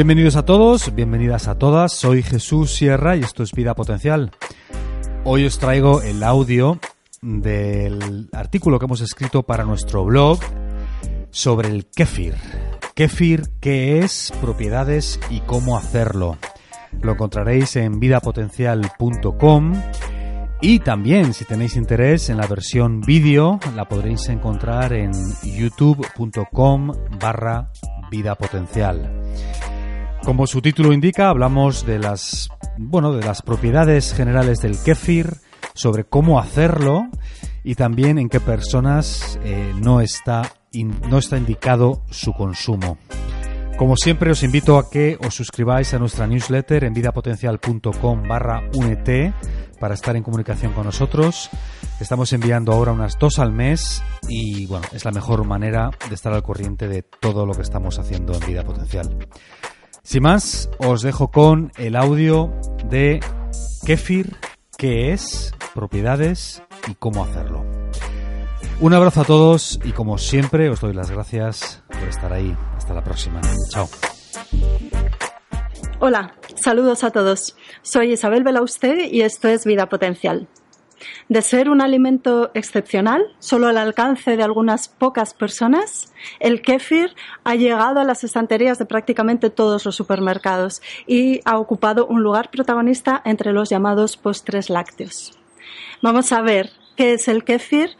Bienvenidos a todos, bienvenidas a todas. Soy Jesús Sierra y esto es Vida Potencial. Hoy os traigo el audio del artículo que hemos escrito para nuestro blog sobre el kéfir. Kéfir, qué es, propiedades y cómo hacerlo. Lo encontraréis en vidapotencial.com y también, si tenéis interés en la versión vídeo, la podréis encontrar en youtube.com barra vidapotencial. Como su título indica, hablamos de las, bueno, de las propiedades generales del kéfir, sobre cómo hacerlo y también en qué personas eh, no, está no está indicado su consumo. Como siempre os invito a que os suscribáis a nuestra newsletter en vidapotencial.com barra unete para estar en comunicación con nosotros. Estamos enviando ahora unas dos al mes y bueno, es la mejor manera de estar al corriente de todo lo que estamos haciendo en Vida Potencial. Sin más, os dejo con el audio de Kefir, qué es, propiedades y cómo hacerlo. Un abrazo a todos y como siempre os doy las gracias por estar ahí. Hasta la próxima. Chao. Hola, saludos a todos. Soy Isabel Belauste y esto es Vida Potencial. De ser un alimento excepcional, solo al alcance de algunas pocas personas, el kéfir ha llegado a las estanterías de prácticamente todos los supermercados y ha ocupado un lugar protagonista entre los llamados postres lácteos. Vamos a ver qué es el kéfir,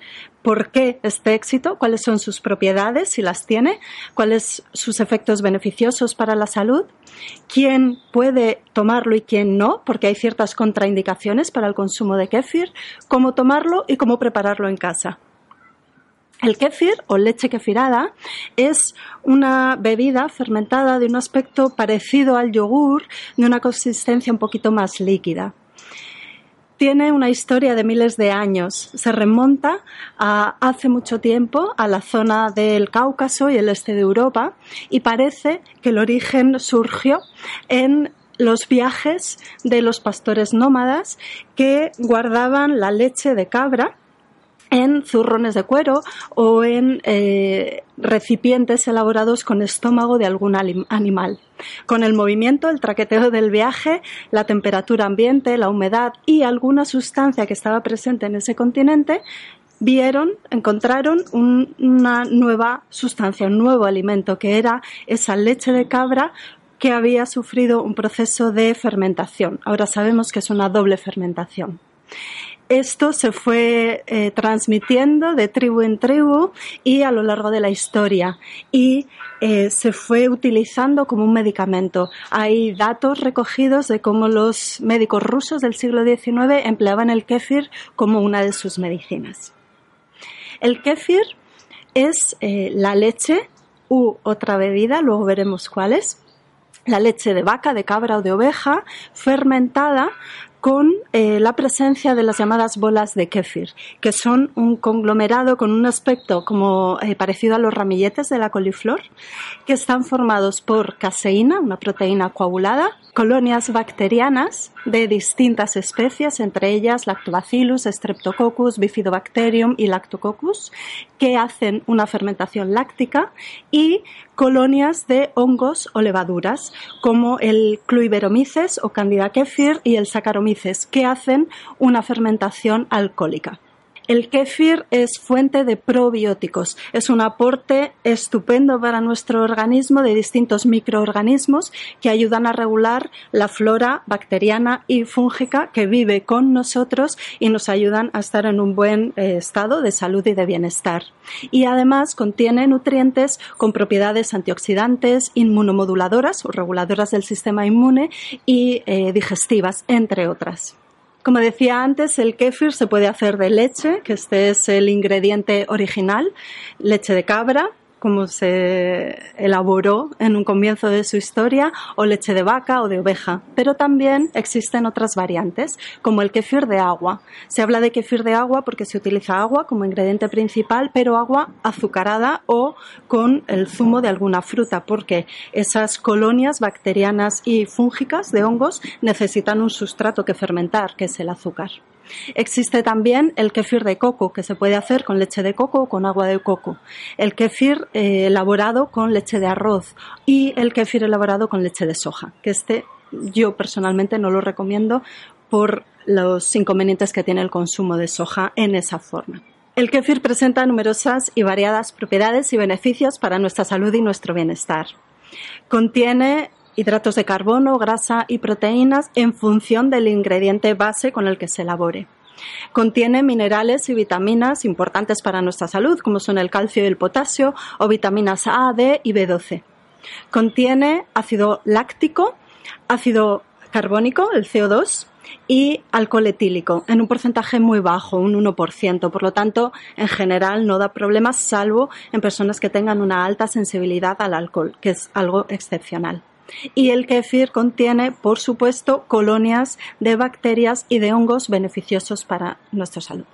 por qué este éxito, cuáles son sus propiedades, si las tiene, cuáles sus efectos beneficiosos para la salud, quién puede tomarlo y quién no, porque hay ciertas contraindicaciones para el consumo de kéfir, cómo tomarlo y cómo prepararlo en casa. El kéfir o leche kefirada es una bebida fermentada de un aspecto parecido al yogur, de una consistencia un poquito más líquida tiene una historia de miles de años. Se remonta a hace mucho tiempo a la zona del Cáucaso y el este de Europa y parece que el origen surgió en los viajes de los pastores nómadas que guardaban la leche de cabra en zurrones de cuero o en eh, recipientes elaborados con estómago de algún animal. Con el movimiento, el traqueteo del viaje, la temperatura ambiente, la humedad y alguna sustancia que estaba presente en ese continente, vieron, encontraron una nueva sustancia, un nuevo alimento, que era esa leche de cabra que había sufrido un proceso de fermentación. Ahora sabemos que es una doble fermentación esto se fue eh, transmitiendo de tribu en tribu y a lo largo de la historia y eh, se fue utilizando como un medicamento. Hay datos recogidos de cómo los médicos rusos del siglo XIX empleaban el kéfir como una de sus medicinas. El kéfir es eh, la leche u otra bebida, luego veremos cuál es, la leche de vaca, de cabra o de oveja fermentada con eh, la presencia de las llamadas bolas de kéfir, que son un conglomerado con un aspecto como eh, parecido a los ramilletes de la coliflor, que están formados por caseína, una proteína coagulada, colonias bacterianas de distintas especies, entre ellas Lactobacillus, Streptococcus, Bifidobacterium y Lactococcus, que hacen una fermentación láctica y colonias de hongos o levaduras, como el Cluiberomyces o Candida kefir y el Saccharomyces, que hacen una fermentación alcohólica. El kéfir es fuente de probióticos, es un aporte estupendo para nuestro organismo de distintos microorganismos que ayudan a regular la flora bacteriana y fúngica que vive con nosotros y nos ayudan a estar en un buen eh, estado de salud y de bienestar. Y además contiene nutrientes con propiedades antioxidantes, inmunomoduladoras o reguladoras del sistema inmune y eh, digestivas, entre otras. Como decía antes, el kéfir se puede hacer de leche, que este es el ingrediente original, leche de cabra, como se elaboró en un comienzo de su historia, o leche de vaca o de oveja. Pero también existen otras variantes, como el kefir de agua. Se habla de kefir de agua porque se utiliza agua como ingrediente principal, pero agua azucarada o con el zumo de alguna fruta, porque esas colonias bacterianas y fúngicas de hongos necesitan un sustrato que fermentar, que es el azúcar. Existe también el kéfir de coco, que se puede hacer con leche de coco o con agua de coco. El kéfir eh, elaborado con leche de arroz y el kéfir elaborado con leche de soja, que este yo personalmente no lo recomiendo por los inconvenientes que tiene el consumo de soja en esa forma. El kéfir presenta numerosas y variadas propiedades y beneficios para nuestra salud y nuestro bienestar. Contiene hidratos de carbono, grasa y proteínas en función del ingrediente base con el que se elabore. Contiene minerales y vitaminas importantes para nuestra salud, como son el calcio y el potasio, o vitaminas A, D y B12. Contiene ácido láctico, ácido carbónico, el CO2, y alcohol etílico en un porcentaje muy bajo, un 1%. Por lo tanto, en general no da problemas salvo en personas que tengan una alta sensibilidad al alcohol, que es algo excepcional. Y el kéfir contiene, por supuesto, colonias de bacterias y de hongos beneficiosos para nuestra salud.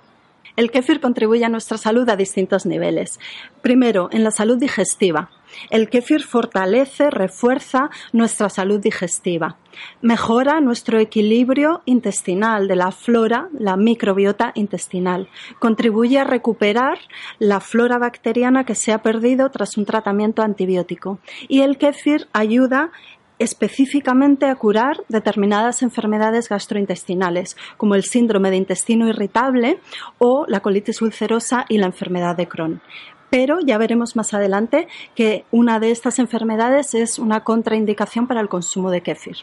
El kéfir contribuye a nuestra salud a distintos niveles. Primero, en la salud digestiva. El kéfir fortalece, refuerza nuestra salud digestiva. Mejora nuestro equilibrio intestinal de la flora, la microbiota intestinal. Contribuye a recuperar la flora bacteriana que se ha perdido tras un tratamiento antibiótico. Y el kéfir ayuda específicamente a curar determinadas enfermedades gastrointestinales, como el síndrome de intestino irritable o la colitis ulcerosa y la enfermedad de Crohn. Pero ya veremos más adelante que una de estas enfermedades es una contraindicación para el consumo de kéfir.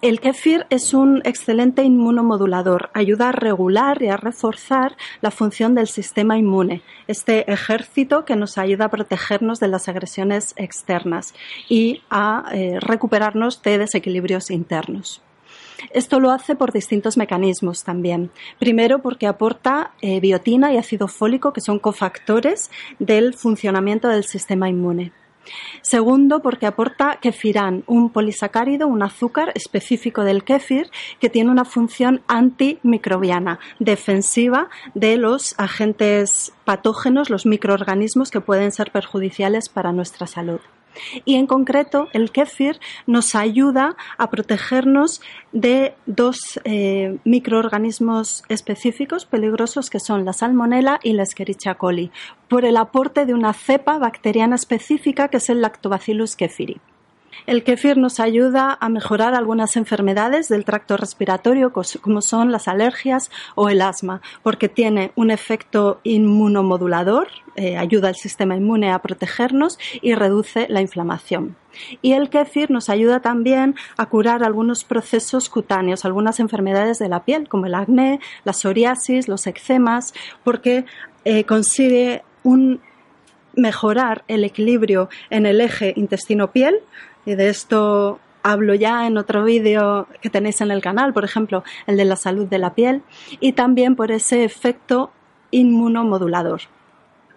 El kéfir es un excelente inmunomodulador, ayuda a regular y a reforzar la función del sistema inmune, este ejército que nos ayuda a protegernos de las agresiones externas y a eh, recuperarnos de desequilibrios internos. Esto lo hace por distintos mecanismos también. Primero, porque aporta eh, biotina y ácido fólico, que son cofactores del funcionamiento del sistema inmune. Segundo, porque aporta kefirán, un polisacárido, un azúcar específico del kéfir que tiene una función antimicrobiana, defensiva de los agentes patógenos, los microorganismos que pueden ser perjudiciales para nuestra salud. Y en concreto, el kéfir nos ayuda a protegernos de dos eh, microorganismos específicos peligrosos que son la salmonella y la Escherichia coli, por el aporte de una cepa bacteriana específica que es el Lactobacillus kefiri. El kéfir nos ayuda a mejorar algunas enfermedades del tracto respiratorio, como son las alergias o el asma, porque tiene un efecto inmunomodulador, eh, ayuda al sistema inmune a protegernos y reduce la inflamación. Y el kéfir nos ayuda también a curar algunos procesos cutáneos, algunas enfermedades de la piel, como el acné, la psoriasis, los eczemas, porque eh, consigue un mejorar el equilibrio en el eje intestino-piel, y de esto hablo ya en otro vídeo que tenéis en el canal, por ejemplo, el de la salud de la piel, y también por ese efecto inmunomodulador.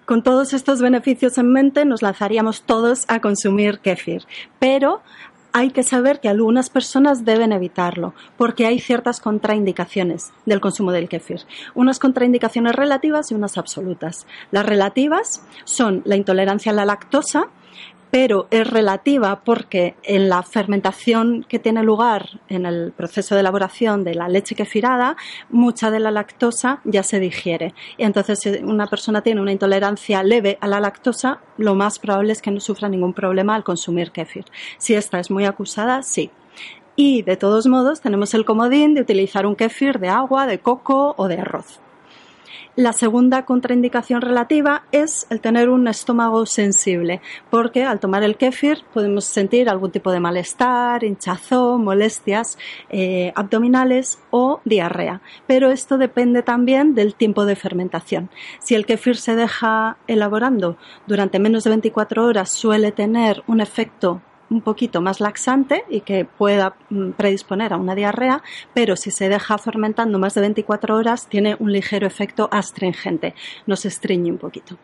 Con todos estos beneficios en mente, nos lanzaríamos todos a consumir kéfir, pero hay que saber que algunas personas deben evitarlo porque hay ciertas contraindicaciones del consumo del kéfir. Unas contraindicaciones relativas y unas absolutas. Las relativas son la intolerancia a la lactosa, pero es relativa porque en la fermentación que tiene lugar en el proceso de elaboración de la leche kefirada, mucha de la lactosa ya se digiere. Y entonces, si una persona tiene una intolerancia leve a la lactosa, lo más probable es que no sufra ningún problema al consumir kefir. Si esta es muy acusada, sí. Y de todos modos, tenemos el comodín de utilizar un kefir de agua, de coco o de arroz. La segunda contraindicación relativa es el tener un estómago sensible, porque al tomar el kéfir podemos sentir algún tipo de malestar, hinchazón, molestias eh, abdominales o diarrea. Pero esto depende también del tiempo de fermentación. Si el kéfir se deja elaborando durante menos de 24 horas, suele tener un efecto un poquito más laxante y que pueda mm, predisponer a una diarrea, pero si se deja fermentando más de 24 horas tiene un ligero efecto astringente, nos estreñe un poquito.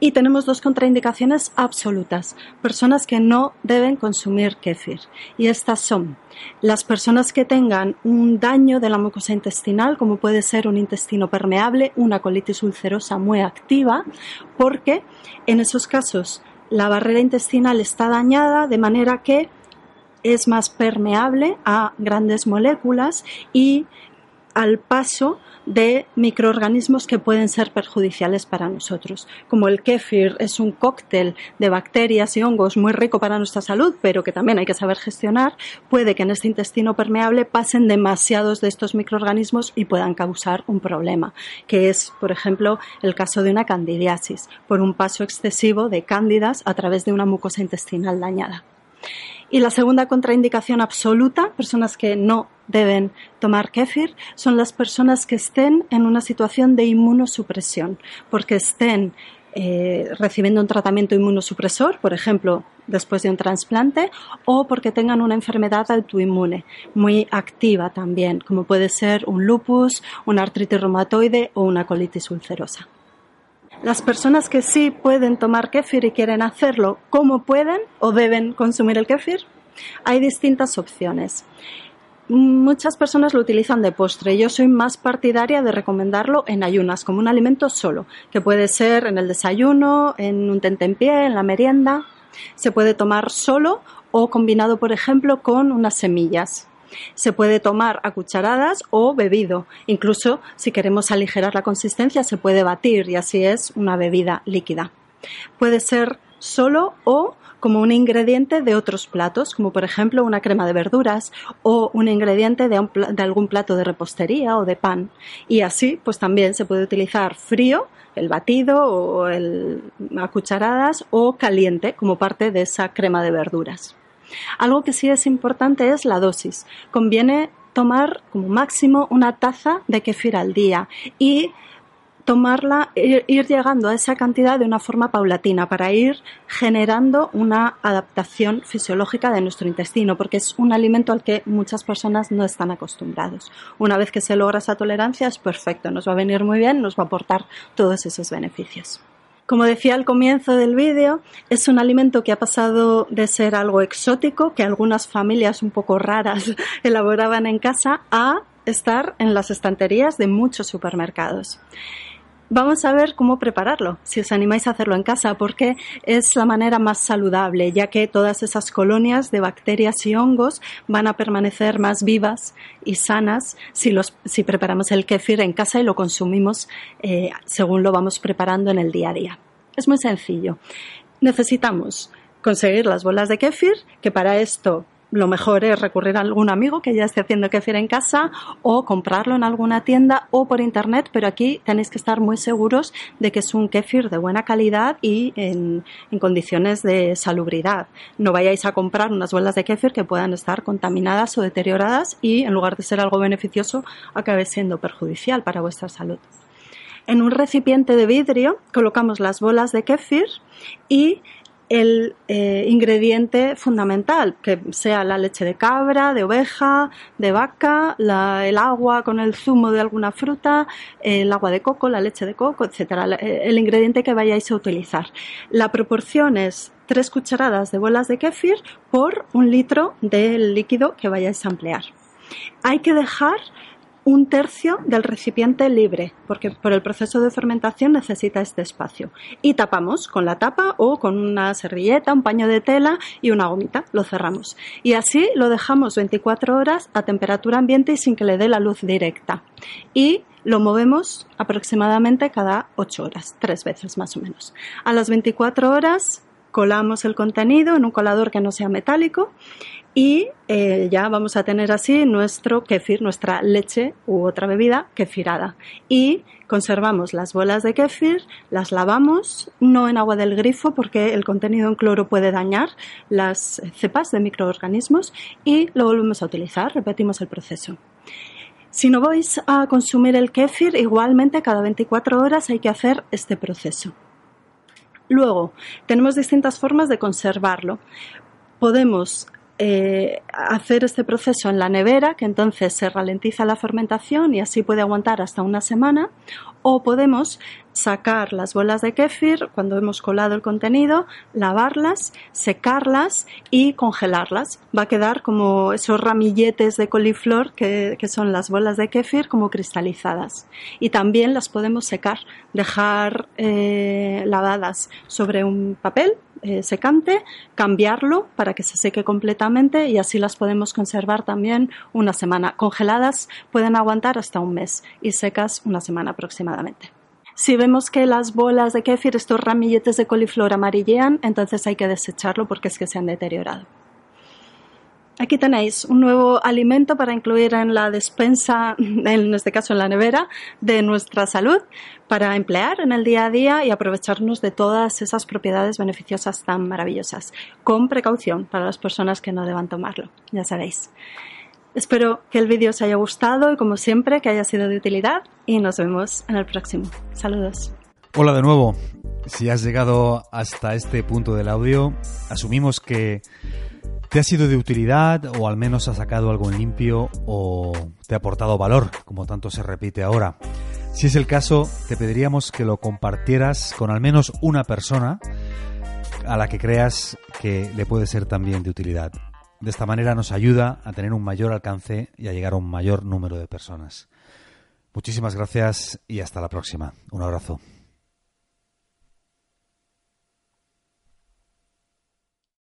Y tenemos dos contraindicaciones absolutas. Personas que no deben consumir kéfir. Y estas son las personas que tengan un daño de la mucosa intestinal, como puede ser un intestino permeable, una colitis ulcerosa muy activa, porque en esos casos la barrera intestinal está dañada de manera que es más permeable a grandes moléculas y al paso de microorganismos que pueden ser perjudiciales para nosotros. Como el kéfir es un cóctel de bacterias y hongos muy rico para nuestra salud, pero que también hay que saber gestionar, puede que en este intestino permeable pasen demasiados de estos microorganismos y puedan causar un problema, que es, por ejemplo, el caso de una candidiasis, por un paso excesivo de cándidas a través de una mucosa intestinal dañada. Y la segunda contraindicación absoluta, personas que no deben tomar kéfir, son las personas que estén en una situación de inmunosupresión, porque estén eh, recibiendo un tratamiento inmunosupresor, por ejemplo, después de un trasplante, o porque tengan una enfermedad autoinmune muy activa también, como puede ser un lupus, una artritis reumatoide o una colitis ulcerosa. Las personas que sí pueden tomar kéfir y quieren hacerlo, ¿cómo pueden o deben consumir el kéfir? Hay distintas opciones. Muchas personas lo utilizan de postre. Yo soy más partidaria de recomendarlo en ayunas, como un alimento solo, que puede ser en el desayuno, en un tentempié, en la merienda. Se puede tomar solo o combinado, por ejemplo, con unas semillas. Se puede tomar a cucharadas o bebido. Incluso si queremos aligerar la consistencia se puede batir y así es una bebida líquida. Puede ser solo o como un ingrediente de otros platos, como por ejemplo una crema de verduras o un ingrediente de, algún plato de repostería o de pan. Y así, pues también se puede utilizar frío, el batido o el, a cucharadas o caliente como parte de esa crema de verduras. Algo que sí es importante es la dosis. Conviene tomar como máximo una taza de kefir al día y tomarla, ir, llegando a esa cantidad de una forma paulatina para ir generando una adaptación fisiológica de nuestro intestino, porque es un alimento al que muchas personas no están acostumbrados. Una vez que se logra esa tolerancia es perfecto, nos va a venir muy bien, nos va a aportar todos esos beneficios. Como decía al comienzo del vídeo, es un alimento que ha pasado de ser algo exótico, que algunas familias un poco raras elaboraban en casa, a estar en las estanterías de muchos supermercados. Vamos a ver cómo prepararlo, si os animáis a hacerlo en casa, porque es la manera más saludable, ya que todas esas colonias de bacterias y hongos van a permanecer más vivas y sanas si, los, si preparamos el kéfir en casa y lo consumimos eh, según lo vamos preparando en el día a día. Es muy sencillo. Necesitamos conseguir las bolas de kéfir, que para esto lo mejor es recurrir a algún amigo que ya esté haciendo kéfir en casa o comprarlo en alguna tienda o por internet, pero aquí tenéis que estar muy seguros de que es un kéfir de buena calidad y en, condiciones de salubridad. No vayáis a comprar unas bolas de kéfir que puedan estar contaminadas o deterioradas y en lugar de ser algo beneficioso acabe siendo perjudicial para vuestra salud. En un recipiente de vidrio colocamos las bolas de kéfir y el eh, ingrediente fundamental, que sea la leche de cabra, de oveja, de vaca, el agua con el zumo de alguna fruta, el agua de coco, la leche de coco, etcétera, eh, el ingrediente que vayáis a utilizar. La proporción es tres cucharadas de bolas de kéfir por un litro del líquido que vayáis a emplear. Hay que dejar un tercio del recipiente libre, porque por el proceso de fermentación necesita este espacio. Y tapamos con la tapa o con una servilleta, un paño de tela y una gomita. Lo cerramos. Y así lo dejamos 24 horas a temperatura ambiente y sin que le dé la luz directa. Y lo movemos aproximadamente cada 8 horas, tres veces más o menos. A las 24 horas colamos el contenido en un colador que no sea metálico y eh, ya vamos a tener así nuestro kefir, nuestra leche u otra bebida kefirada. Y conservamos las bolas de kefir, las lavamos, no en agua del grifo porque el contenido en cloro puede dañar las cepas de microorganismos y lo volvemos a utilizar, repetimos el proceso. Si no vais a consumir el kefir, igualmente cada 24 horas hay que hacer este proceso. Luego, tenemos distintas formas de conservarlo. Podemos eh, hacer este proceso en la nevera, que entonces se ralentiza la fermentación y así puede aguantar hasta una semana, o podemos sacar las bolas de kéfir cuando hemos colado el contenido, lavarlas, secarlas y congelarlas. Va a quedar como esos ramilletes de coliflor que, son las bolas de kéfir como cristalizadas. Y también las podemos secar, dejar eh, lavadas sobre un papel eh, secante, cambiarlo para que se seque completamente y así las podemos conservar también una semana. Congeladas pueden aguantar hasta un mes y secas una semana aproximadamente. Si vemos que las bolas de kéfir, estos ramilletes de coliflor amarillean, entonces hay que desecharlo porque es que se han deteriorado. Aquí tenéis un nuevo alimento para incluir en la despensa, en este caso en la nevera, de nuestra salud, para emplear en el día a día y aprovecharnos de todas esas propiedades beneficiosas tan maravillosas, con precaución para las personas que no deban tomarlo, ya sabéis. Espero que el vídeo os haya gustado y como siempre que haya sido de utilidad y nos vemos en el próximo. Saludos. Hola de nuevo. Si has llegado hasta este punto del audio, asumimos que te ha sido de utilidad o al menos ha sacado algo en limpio o te ha aportado valor, como tanto se repite ahora. Si es el caso, te pediríamos que lo compartieras con al menos una persona a la que creas que le puede ser también de utilidad. De esta manera nos ayuda a tener un mayor alcance y a llegar a un mayor número de personas. Muchísimas gracias y hasta la próxima. Un abrazo.